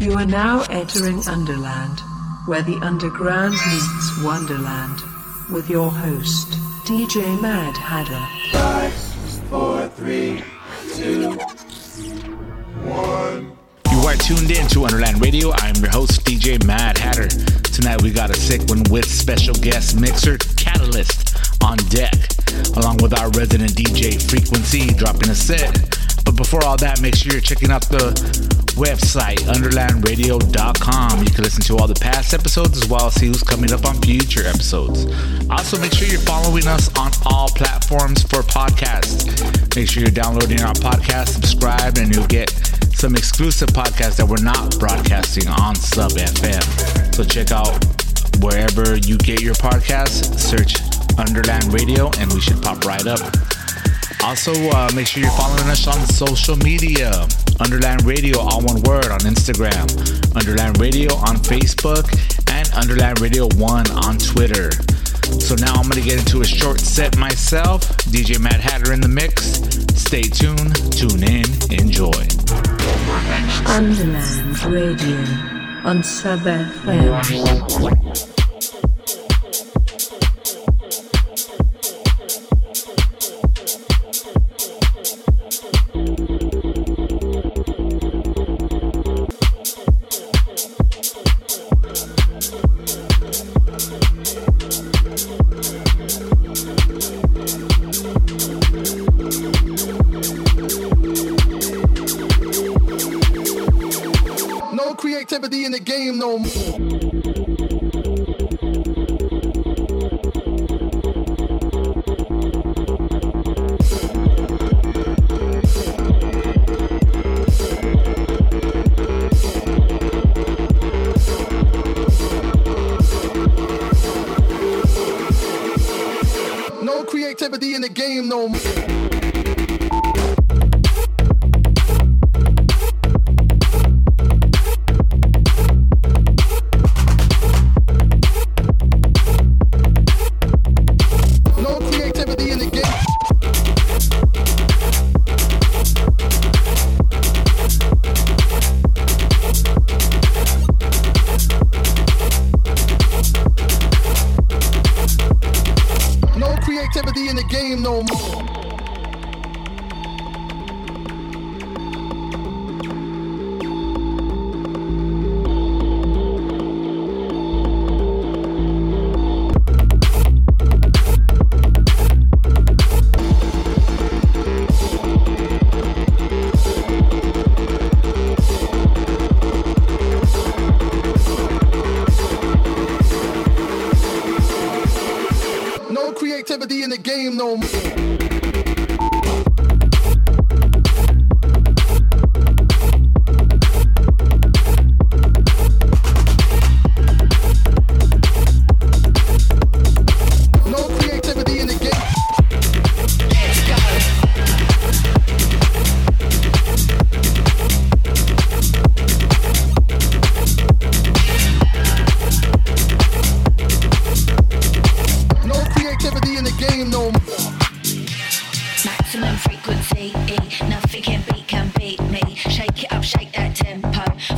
You are now entering Underland, where the underground meets Wonderland, with your host, DJ Madd Hadder. Five, four, three, two, one. You are tuned in to Underland Radio. I am your host, DJ Madd Hadder. Tonight we got a sick one with special guest mixer KATALYST on deck, along with our resident DJ Freq1c dropping a set. But before all that, make sure you're checking out the website, underlandradio.com. You can listen to all the past episodes as well as see who's coming up on future episodes. Also, make sure you're following us on all platforms for podcasts. Make sure you're downloading our podcast, subscribe, and you'll get some exclusive podcasts that we're not broadcasting on Sub FM. So check out wherever you get your podcasts, search Underland Radio, and we should pop right up. Also, uh, make sure you're following us on social media. Underland Radio, all one word, on Instagram. Underland Radio on Facebook. And Underland Radio 1 on Twitter. So now I'm going to get into a short set myself. DJ Madd Hadder in the mix. Stay tuned, tune in, enjoy. Underland Radio on Sub FM. No creativity in the game no more. In the game no more.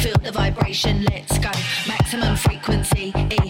Feel the vibration, let's go. Maximum frequency, E.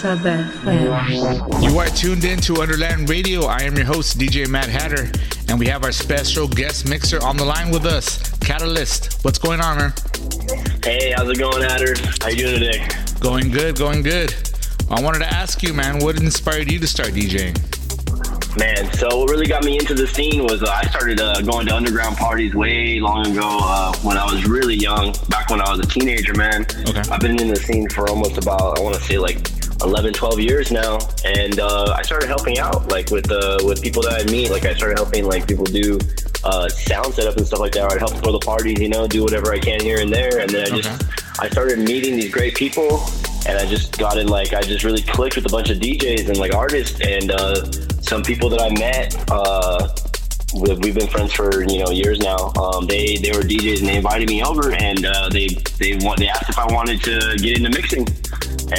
Sub FM. You are tuned in to Underland Radio. I am your host, DJ Madd Hadder, and we have our special guest mixer on the line with us, KATALYST. What's going on, man? Hey, how's it going, Hatter? How you doing today? Going good, going good. I wanted to ask you, man, what inspired you to start DJing? Man, so what really got me into the scene was uh, I started uh, going to underground parties way long ago uh, when I was really young, back when I was a teenager, man. Okay. I've been in the scene for almost about, I want to say like 11, 12 years now. And uh, I started helping out, like with uh, with people that I meet. Like I started helping like people do uh, sound setup and stuff like that. Or I'd help throw the parties, you know, do whatever I can here and there. And then I just, Okay. I started meeting these great people and I just got in like I just really clicked with a bunch of DJs and like artists and uh, some people that I met. Uh, we- we've been friends for you know years now. Um, they they were DJs and they invited me over and uh, they they want they asked if I wanted to get into mixing.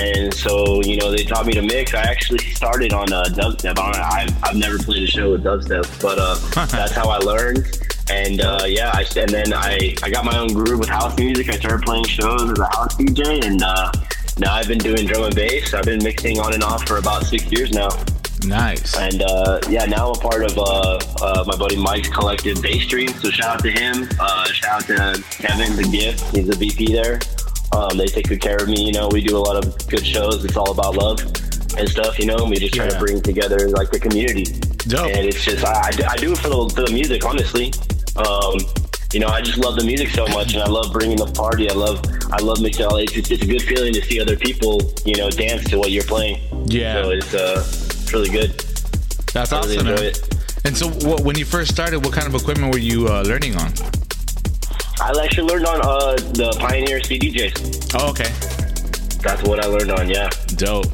And so, you know, they taught me to mix. I actually started on uh, dubstep. I, I've, I've never played a show with dubstep, but uh, that's how I learned. And uh, yeah, I, and then I, I got my own groove with house music. I started playing shows as a house DJ, and uh, now I've been doing drum and bass. I've been mixing on and off for about six years now. Nice. And uh, yeah, now I'm a part of uh, uh, my buddy Mike's collective bass stream. So shout out to him. Uh, shout out to Kevin, the gift. He's the VP there. Um, they take good care of me. You know, we do a lot of good shows. It's all about love and stuff. You know, and we just try Yeah. to bring together like the community. Dope. And it's just I, I do- it for the, for the music, honestly. Um, you know, I just love the music so much, and I love bringing the party. I love I love mixing all. It's, it's a good feeling to see other people, you know, dance to what you're playing. Yeah. So it's uh, it's really good. That's I really awesome, it. And so, what, when you first started, what kind of equipment were you uh, learning on? I actually learned on uh, the Pioneer CDJs. Oh, okay. That's what I learned on. Yeah, Dope.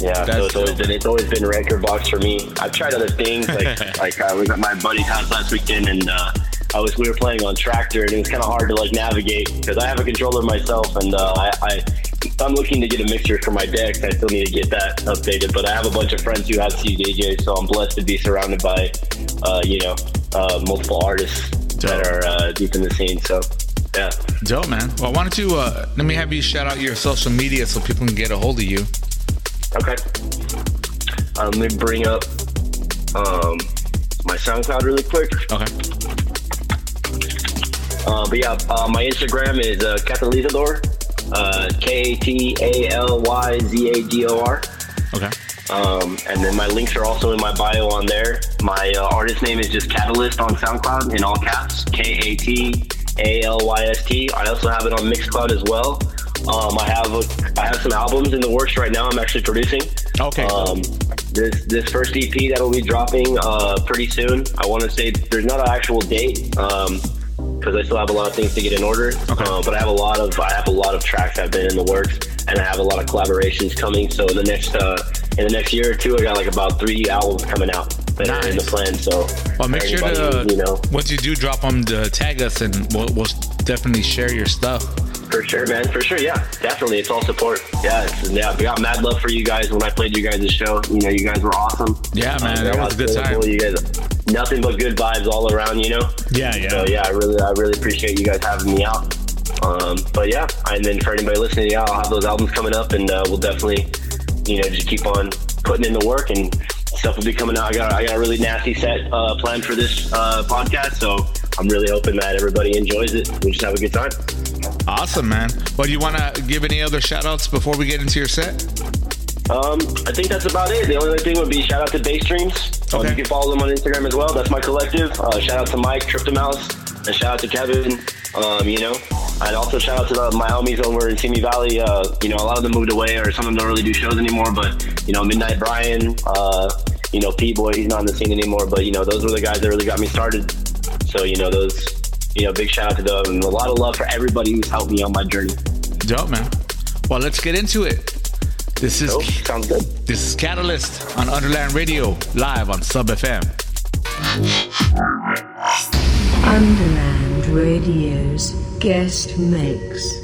yeah. That's so it's always been it's always been rekordbox for me. I've tried other things like like I was at my buddy's house last weekend and uh, I was we were playing on Traktor and it was kind of hard to like navigate because I have a controller myself and uh, I. I I'm looking to get a mixer for my decks. I still need to get that updated, but I have a bunch of friends who have CDJs, so I'm blessed to be surrounded by, uh, you know, uh, multiple artists that Dope. are uh, deep in the scene. So, yeah. Dope, man. Well, why don't you uh, let me have you shout out your social media so people can get a hold of you. Okay. Uh, let me bring up um, my SoundCloud really quick. Okay. Uh, but yeah, uh, my Instagram is uh, Katalyzador, uh, K A T A L Y Z A D O R. Okay. Um, and then my links are also in my bio on there. My uh, artist name is just KATALYST on SoundCloud in all caps, K A T A L Y S T. I also have it on Mixcloud as well. Um, I have a, I have some albums in the works right now. I'm actually producing. Okay. Um, this this first EP that'll be dropping uh, pretty soon. I want to say there's not an actual date because I still have a lot of things to get in order. Okay. Uh, but I have a lot of I have a lot of tracks that have been in the works, and I have a lot of collaborations coming. So in the next uh, in the next year or two, I got like about three albums coming out that are in the plan. So well, make sure to you know once you do drop them, to tag us, and we'll, we'll definitely share your stuff. For sure, man. For sure, yeah, definitely. It's all support. Yeah, it's, yeah. We got mad love for you guys when I played you guys' show. You know, you guys were awesome. Yeah, man, Um, that was a good time. You guys, nothing but good vibes all around. You know. Yeah, yeah. So yeah, I really, I really appreciate you guys having me out. Um, but yeah, and then for anybody listening, yeah, I'll have those albums coming up, and uh, we'll definitely, you know, just keep on putting in the work, and stuff will be coming out. I got, I got a really nasty set uh, planned for this uh, podcast, so I'm really hoping that everybody enjoys it. We just have a good time. Awesome, man. Well, do you want to give any other shout outs before we get into your set? Um, I think that's about it. The only other thing would be shout out to Bass Streams. Um, you can follow them on Instagram as well. That's my collective. Uh, shout out to Mike, Trip to Mouse, and shout out to Kevin. Um, you know, and also shout out to the, my homies over in Simi Valley. Uh, you know, a lot of them moved away, or some of them don't really do shows anymore. But you know, Midnight Brian, uh, you know, P Boy, he's not in the scene anymore. But you know, those were the guys that really got me started. So you know, those, you know, big shout out to them, and a lot of love for everybody who's helped me on my journey. Dope, man. Well, let's get into it. This is So sounds good. this is KATALYST on Underland Radio live on Sub FM. Underland Radio's guest mix.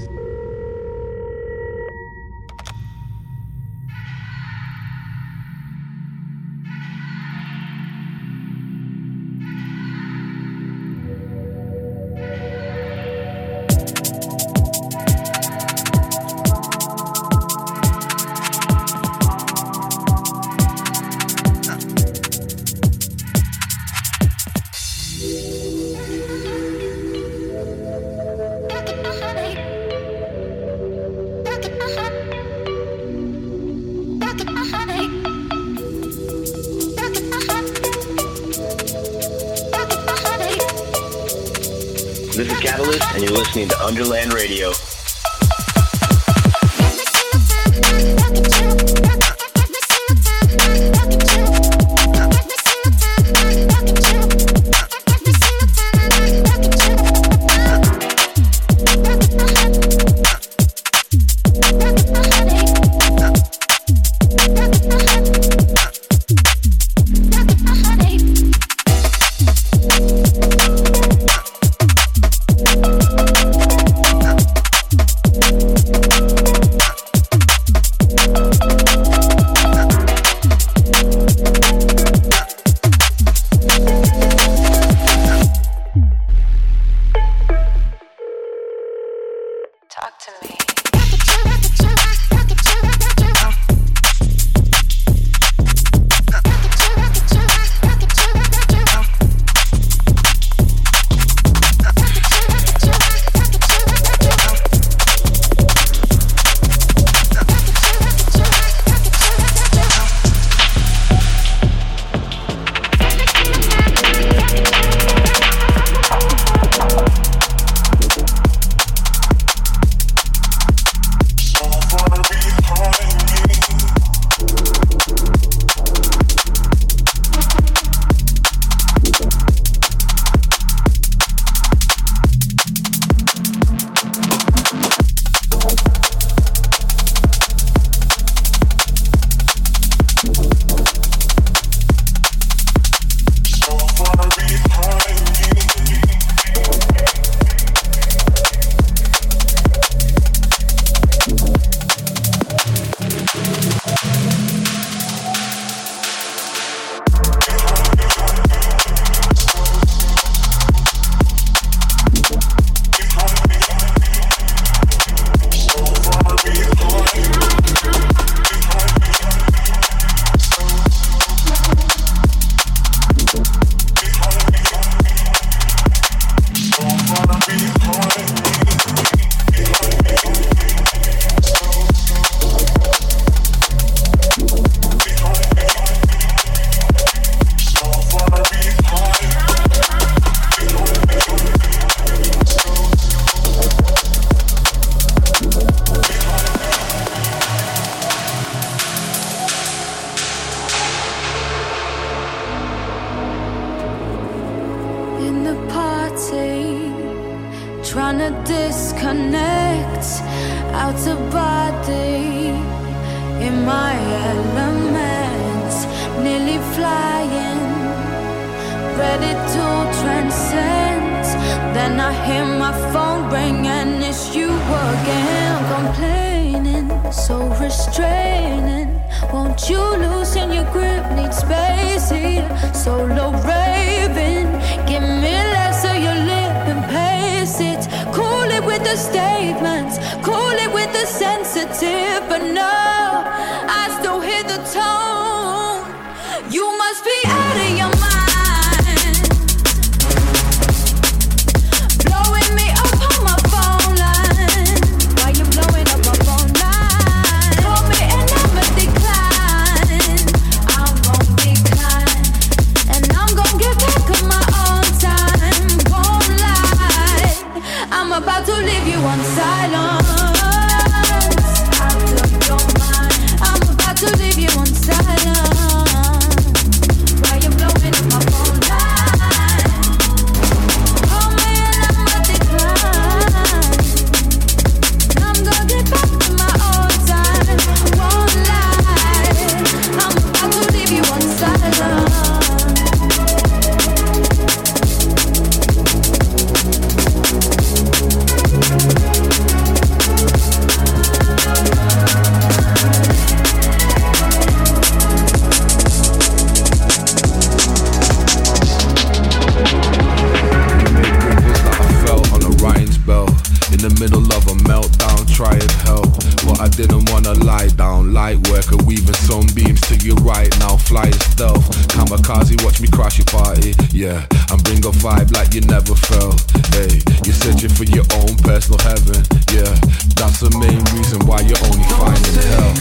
yeah. I'm bring a vibe like you never felt. Hey, you're searching for your own personal heaven, yeah. That's the main reason why you're only finding hell.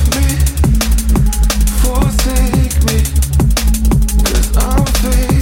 Forsake me, forsake me, cause I'm.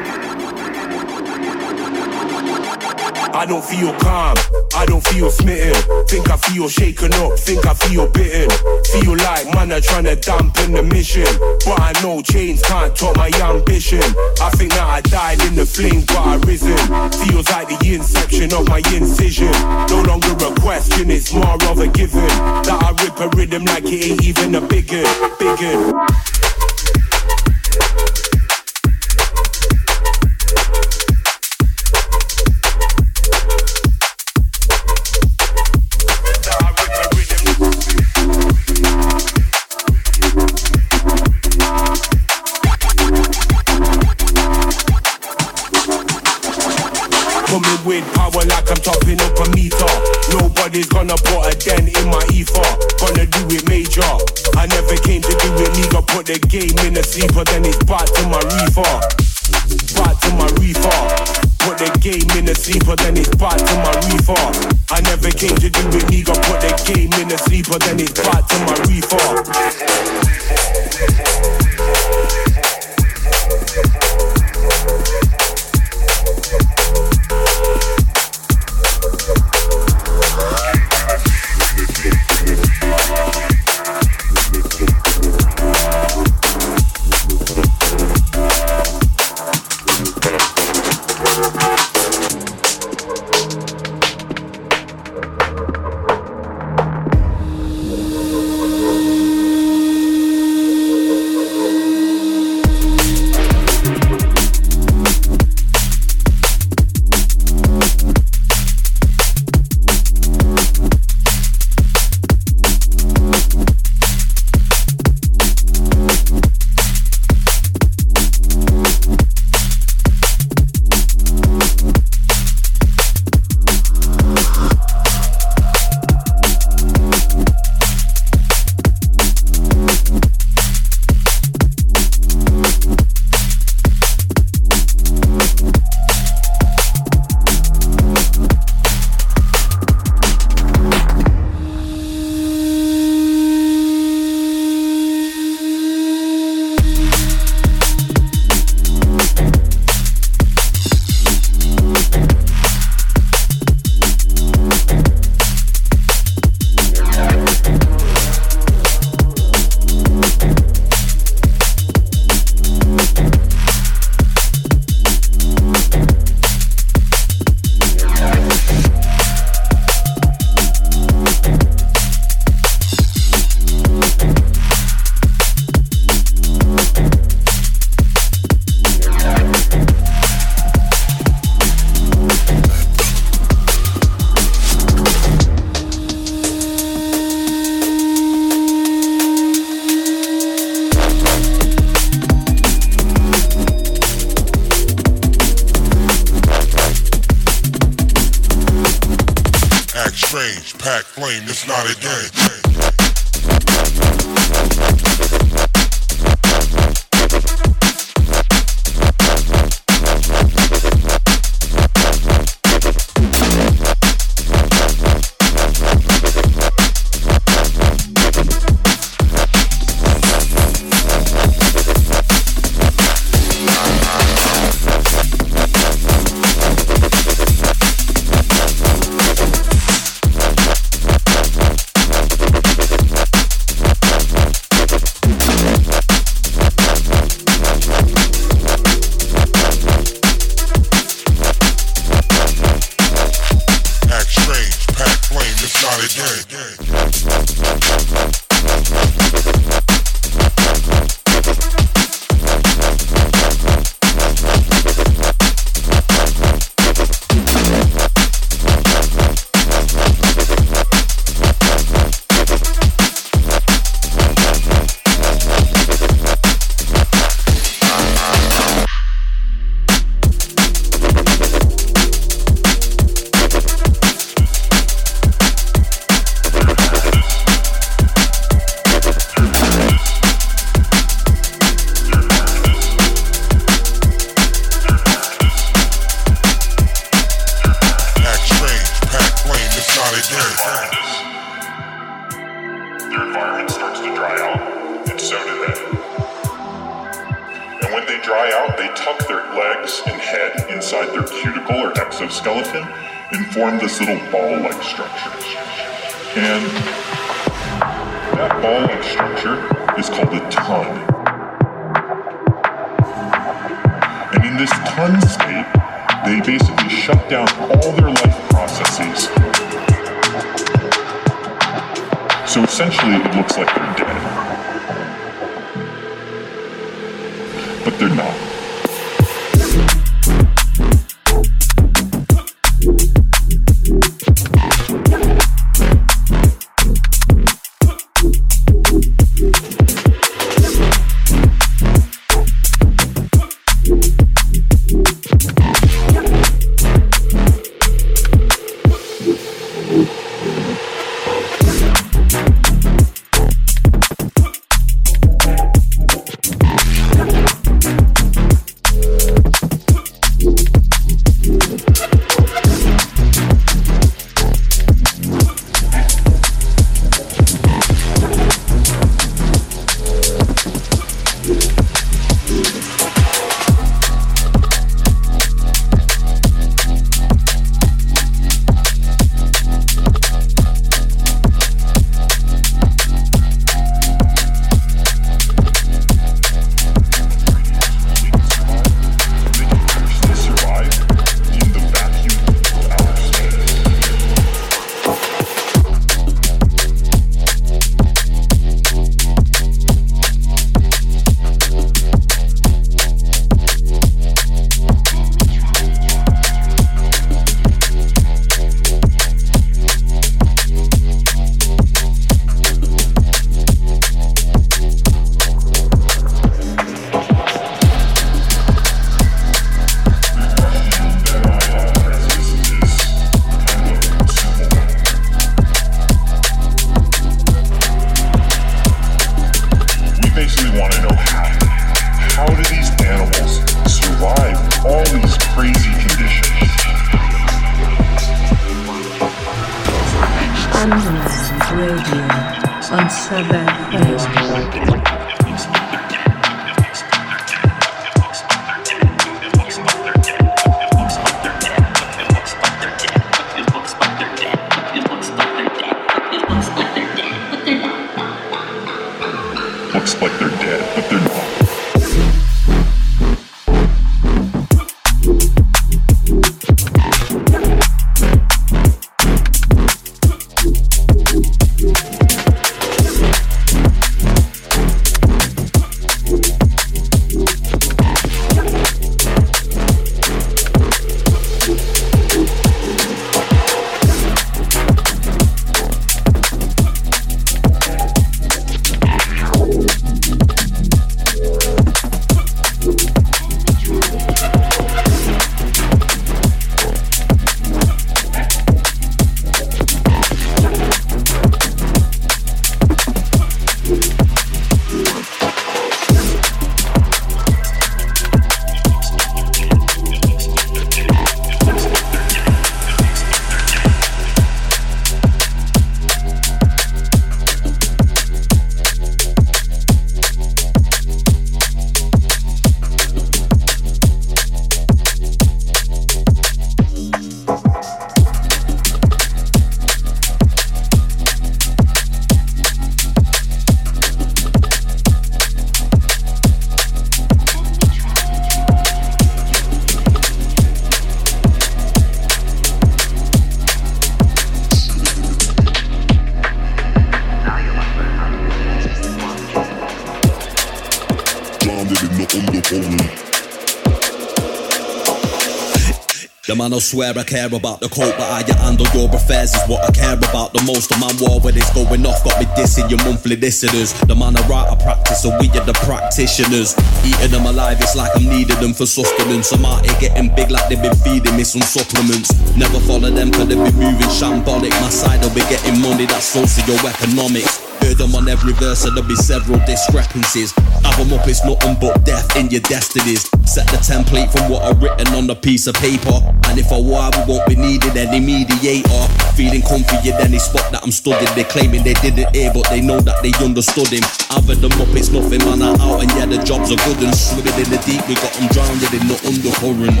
Will swear I care about the coat, but how you handle your affairs is what I care about the most. The man war when it's going off, got me dissing your monthly listeners. The man I write, I practice, and we are the practitioners. Eating them alive, it's like I'm needing them for sustenance. I'm out here getting big like they've been feeding me some supplements. Never follow them, cause they be moving shambolic. My side, will be getting money, that's socioeconomics. Heard them on every verse, and there'll be several discrepancies. Them up, it's nothing but death in your destinies. Set the template from what I've written on the piece of paper. And if I war, we won't be needing any mediator. Feeling comfier than they spot that I'm studying. They claiming they didn't hear, but they know that they understood him. Other them up, it's nothing, man. I'm out and yeah, the jobs are good and swimming in the deep. We got them drowned in the undercurrent.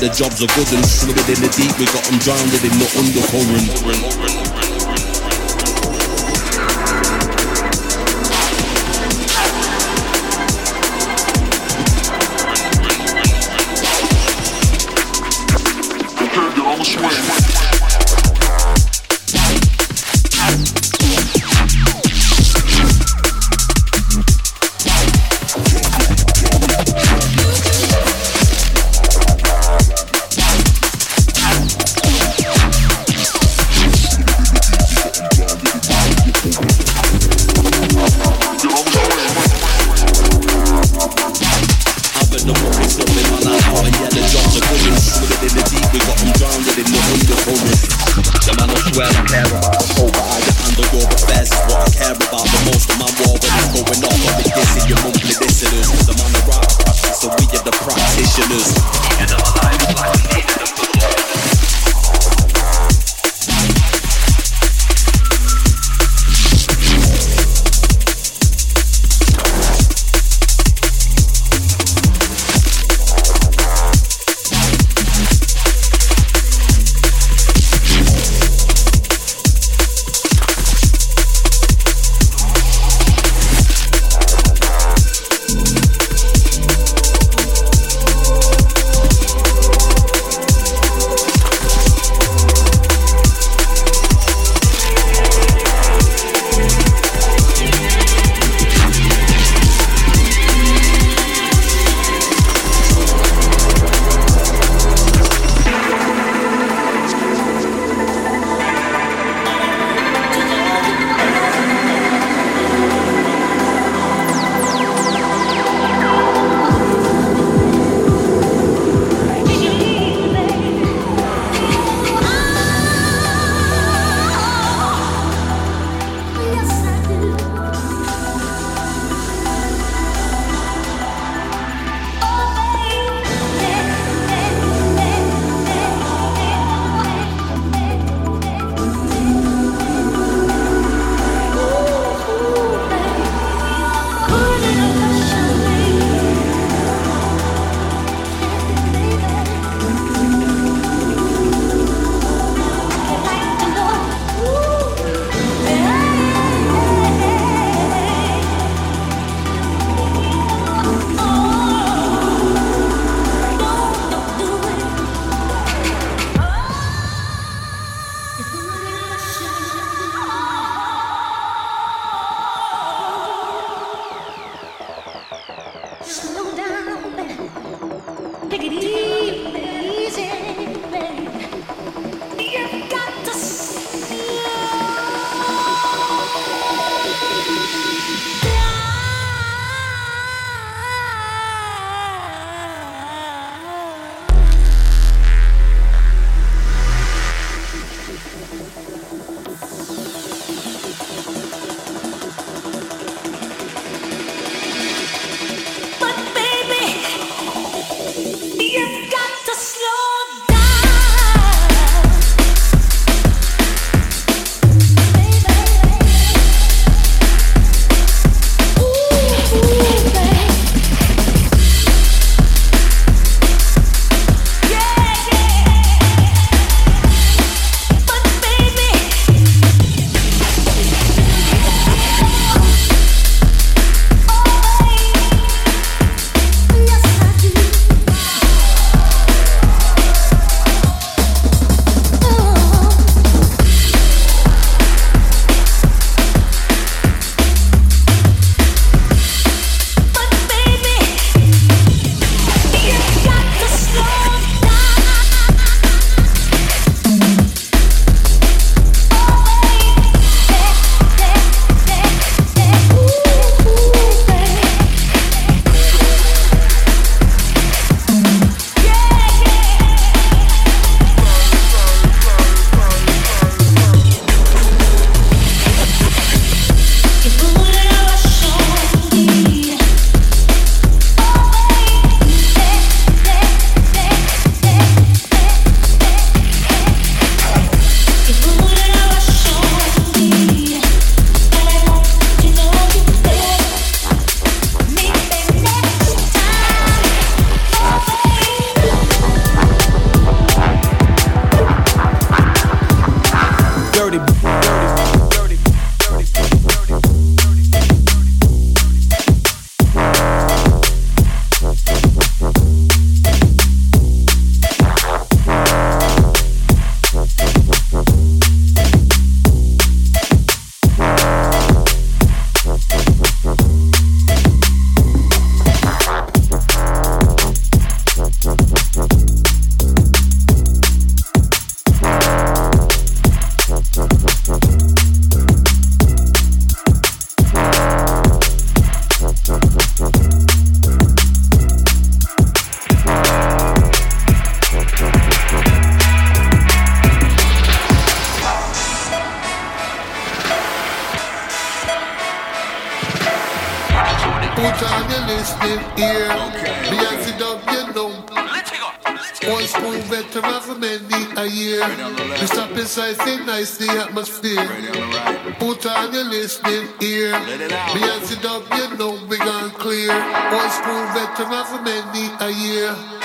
The jobs are good and swimming in the deep. We got them drowned in the undercurrent. Think nice the atmosphere. Put on your listening ear. And the dog, you know, we gone clear. One spoon veteran for many a year.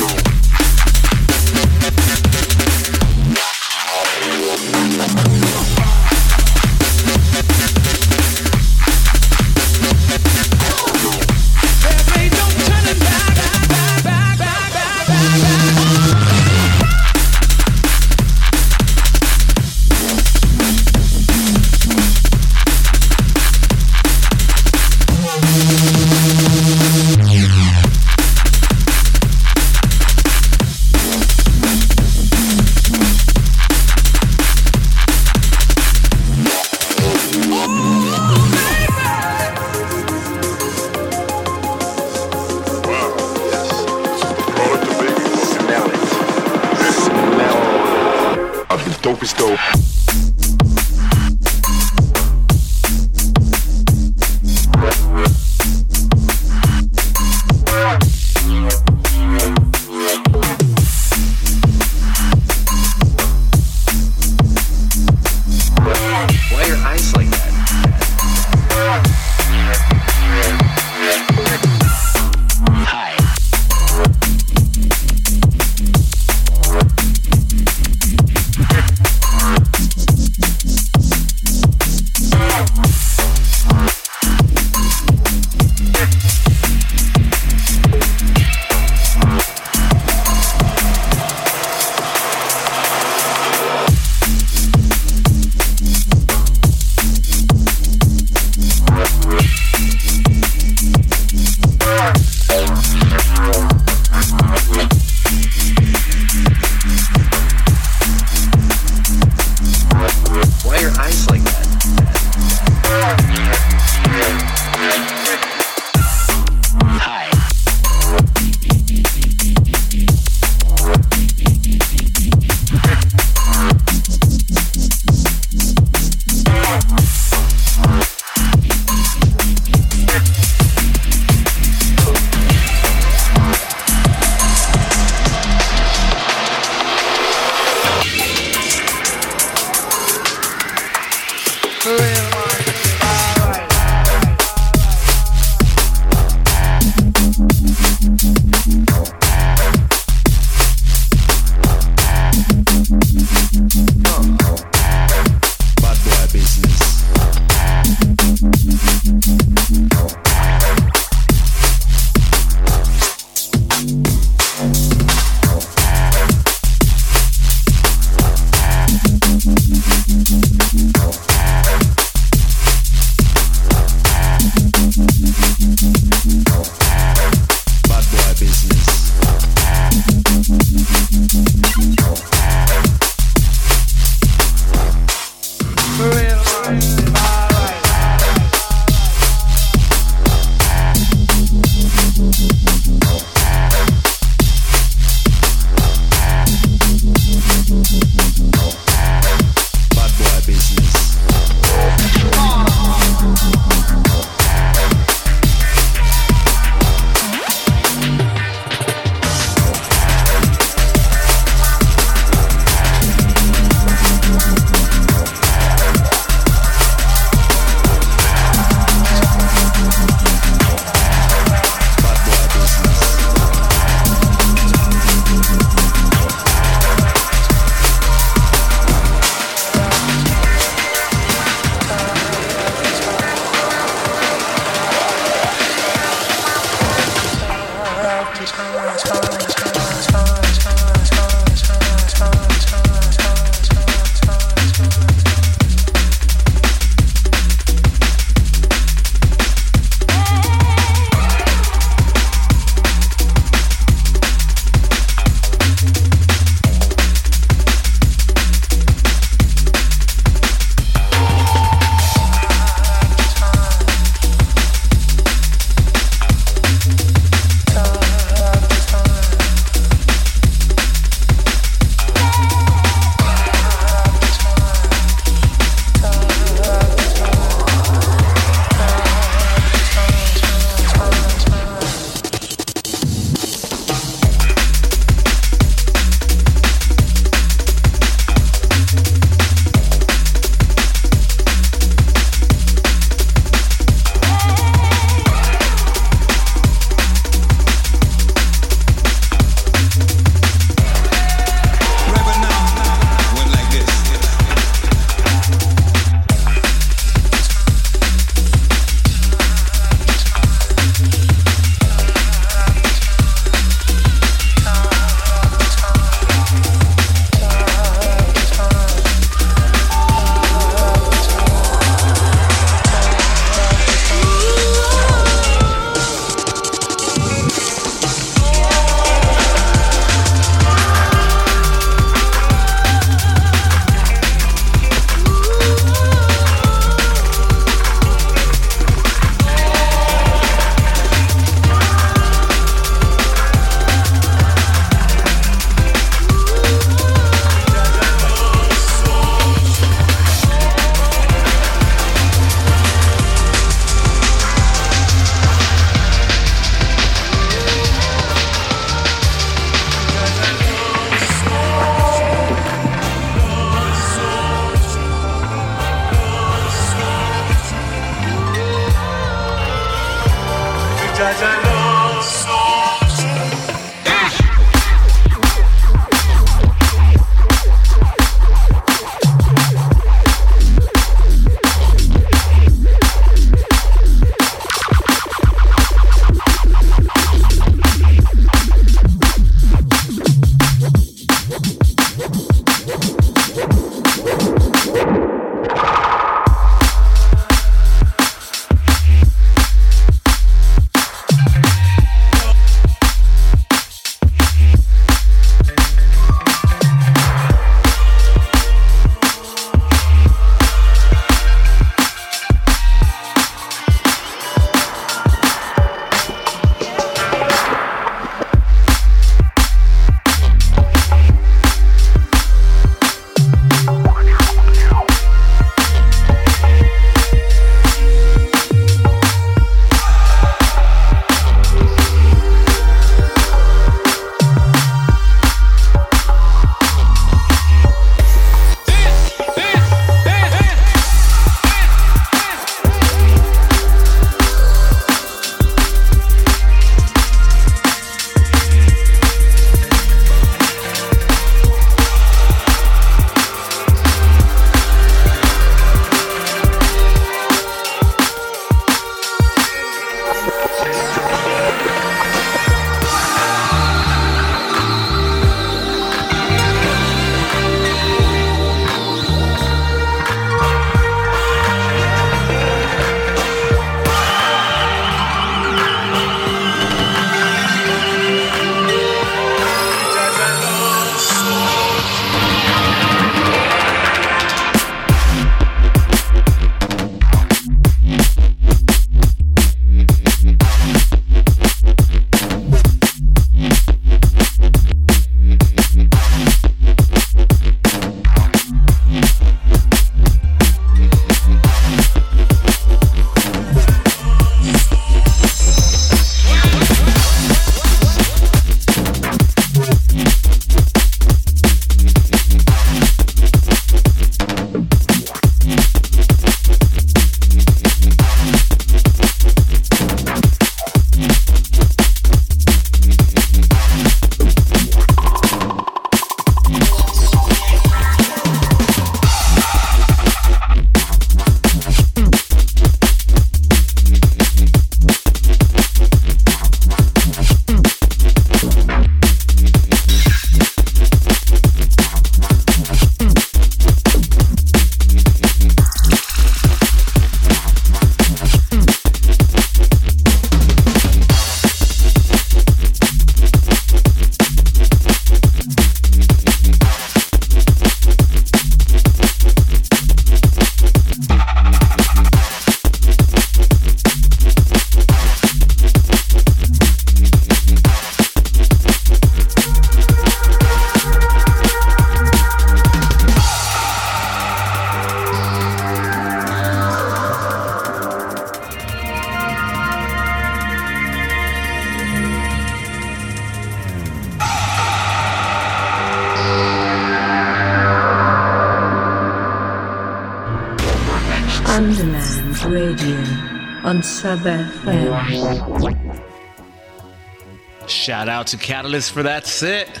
Out to KATALYST for that set.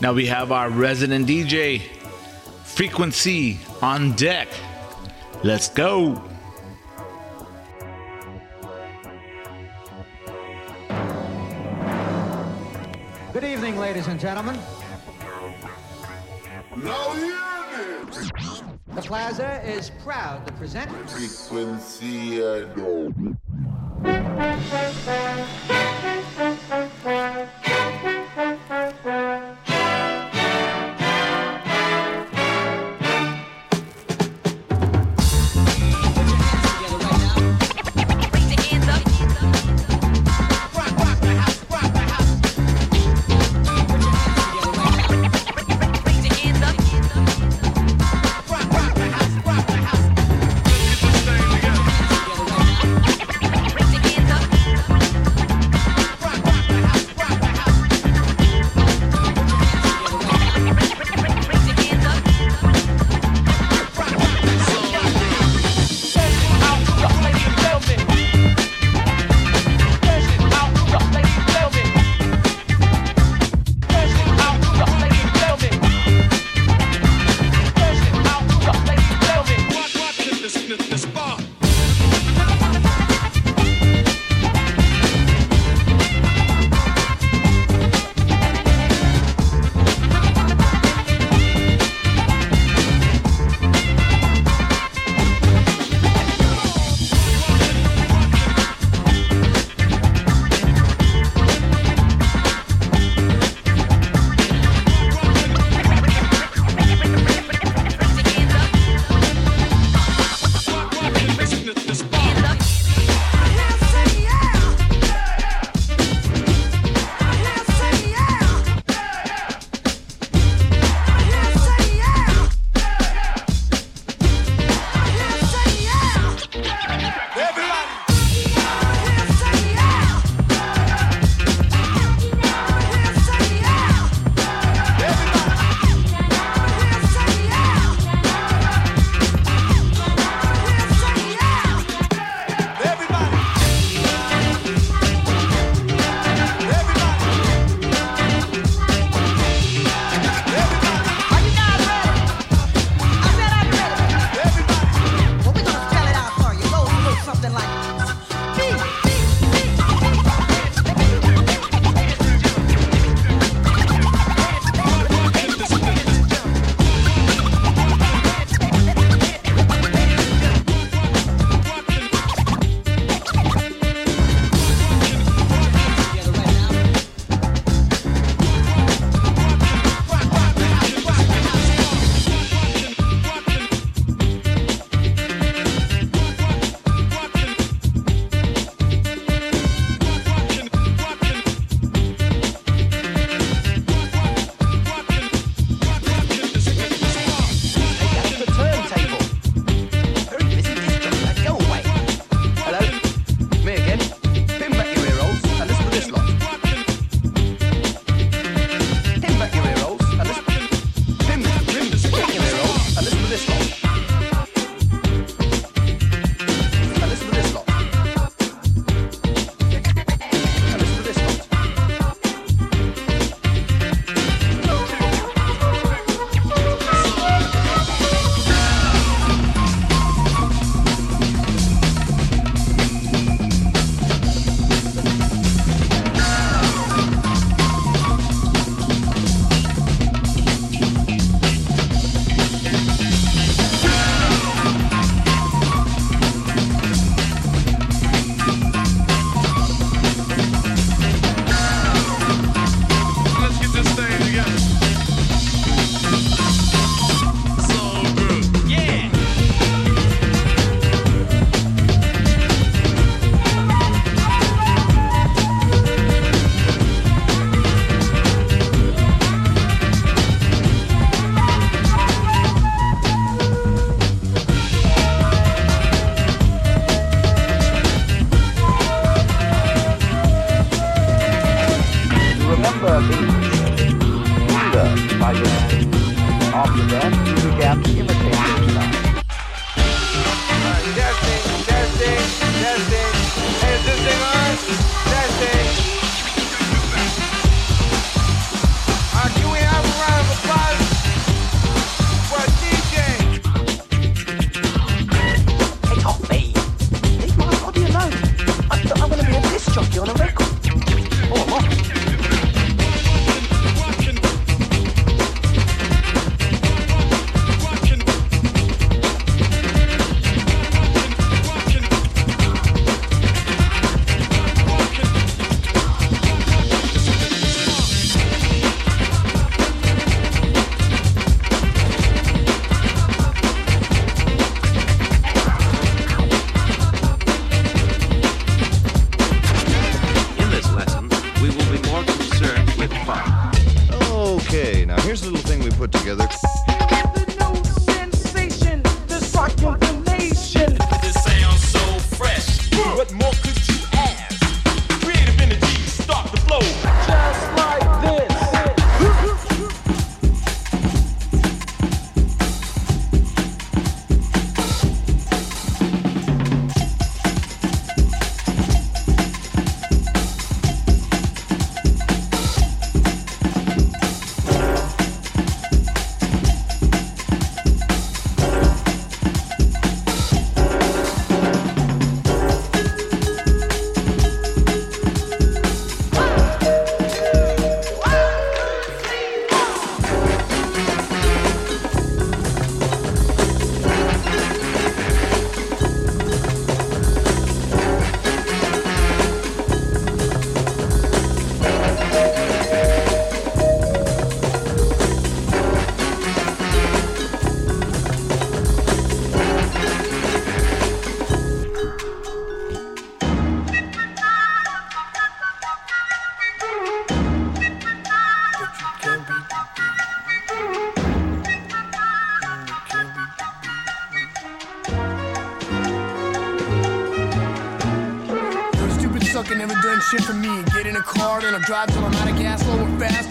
Now we have our resident DJ, Freq1c, on deck. Let's go. Good evening, ladies and gentlemen.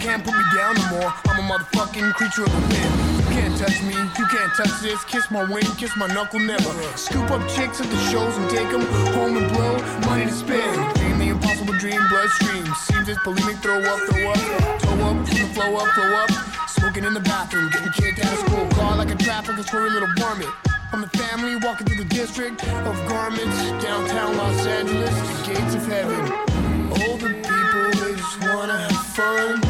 Can't put me down no more. I'm a motherfucking creature of the wind. You can't touch me, you can't touch this. Kiss my wing, kiss my knuckle, never. Scoop up chicks at the shows and take them home and blow money to spend. Dream the impossible dream, bloodstream. Seems this bulimic, throw up, throw up. Toe up, the flow up, flow up. Smoking in the bathroom, getting kicked out of school. Car like a traffic, a little varmint. I'm the family walking through the district of garments, downtown Los Angeles, the gates of heaven. Older people, they just wanna have fun.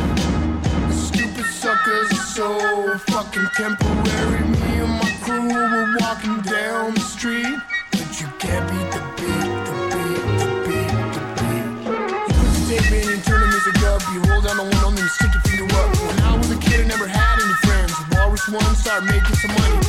Fucking temporary. Me and my crew were walking down the street, but you can't beat the beat, the beat, the beat, the beat. You put the tape in and turn the music up. You roll down the window and then stick your finger up. When I was a kid, I never had any friends. Walrus one, start making some money.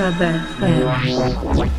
On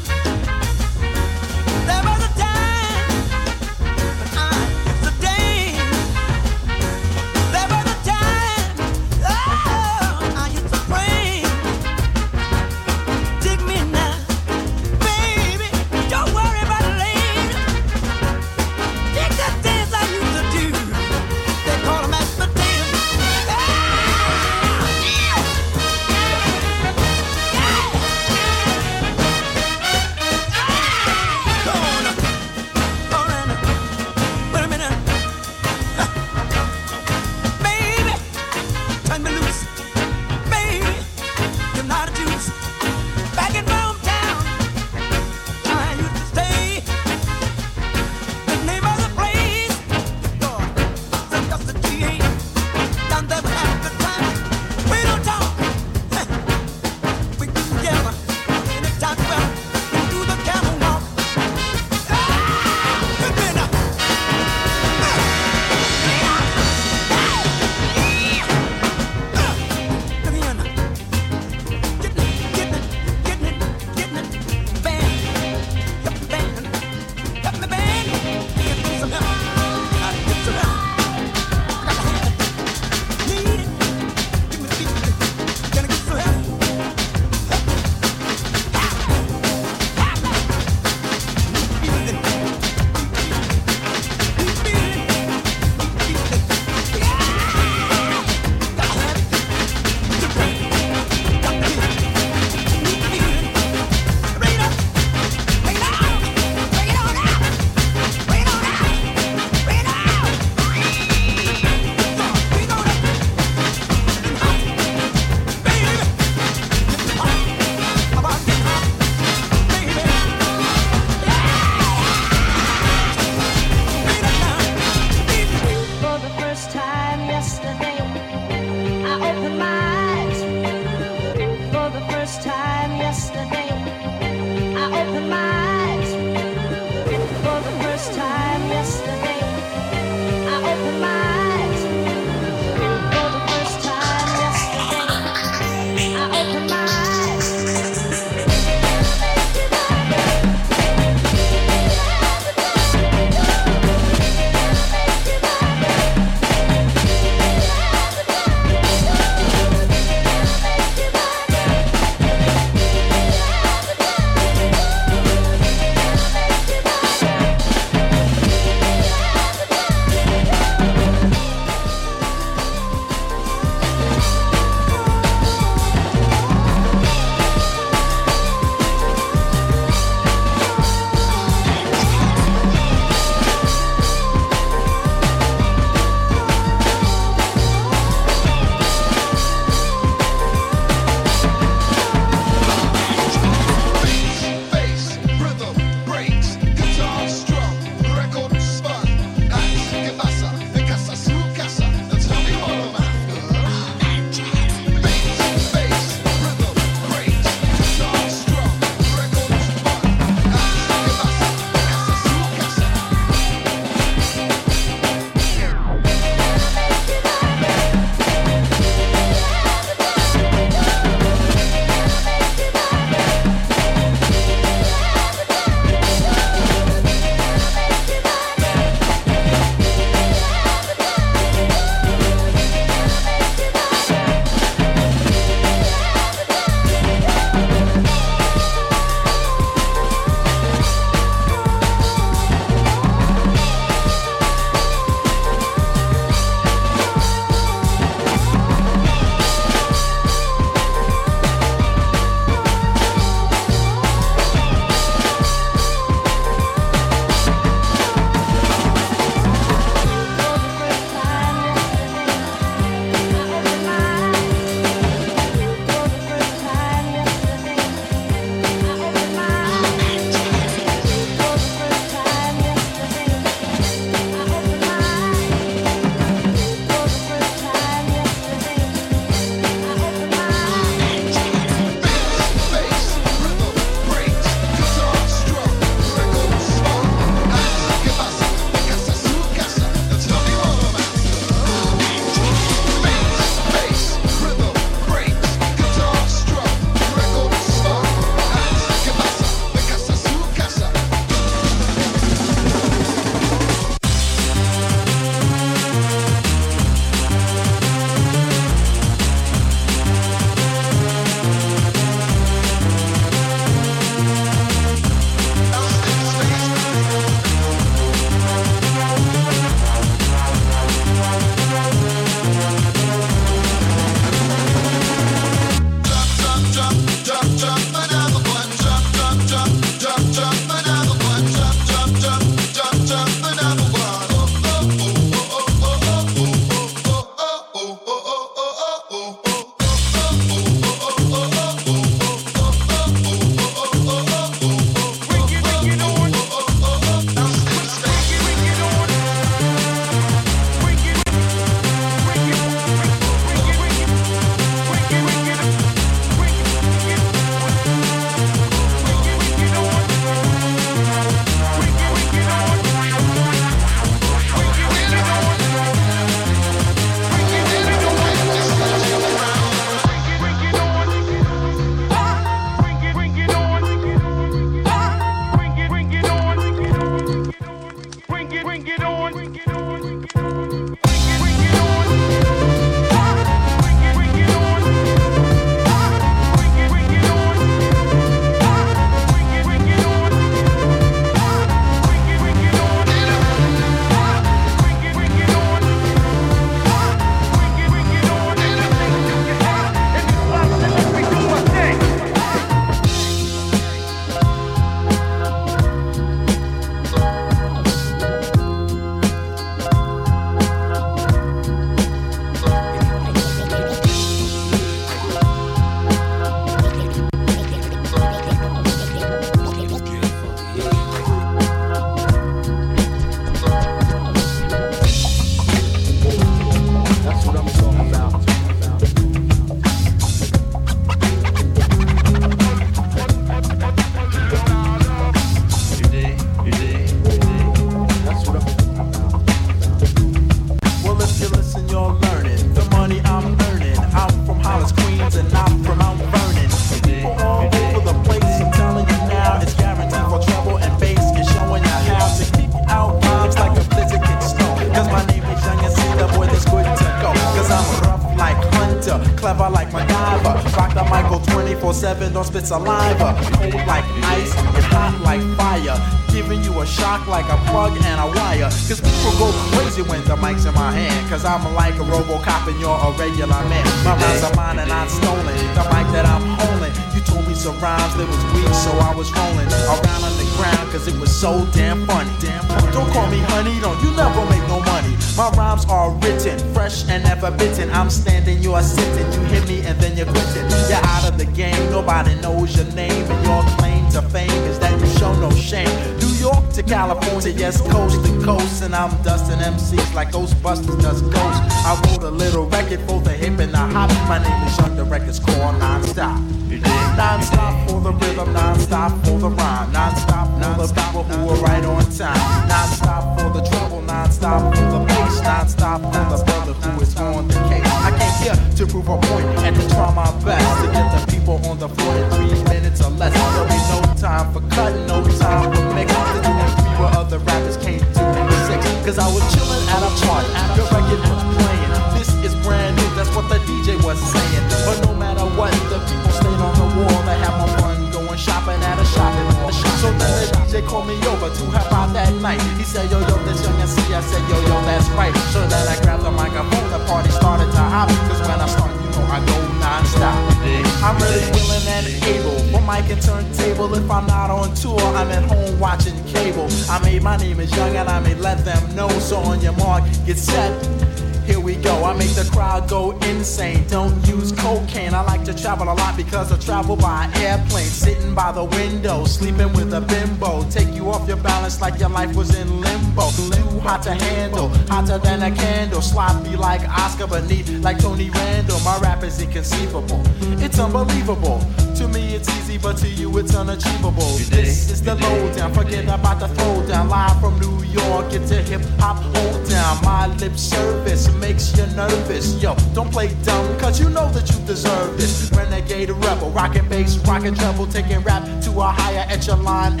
inconceivable. It's unbelievable. To me, it's easy, but to you, it's unachievable. This is the lowdown. Forget about the throwdown. Live from New York, it's a hip hop hold down. My lip service makes you nervous. Yo, don't play dumb, cause you know that you deserve this. Renegade rebel, rockin' bass, rockin' treble, taking rap to a higher echelon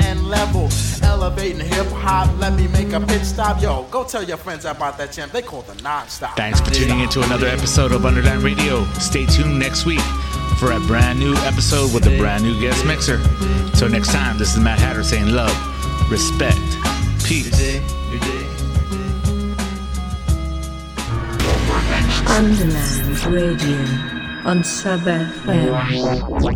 elevating hip hop. Let me make a pit stop. Yo, go tell your friends about that champ. They call the nonstop. Thanks non-stop. for tuning in to another episode of Underland Radio. Stay tuned next week for a brand new episode with a brand new guest mixer. So next time, this is Madd Hadder saying love, respect, peace. Underland Radio on Sub FM.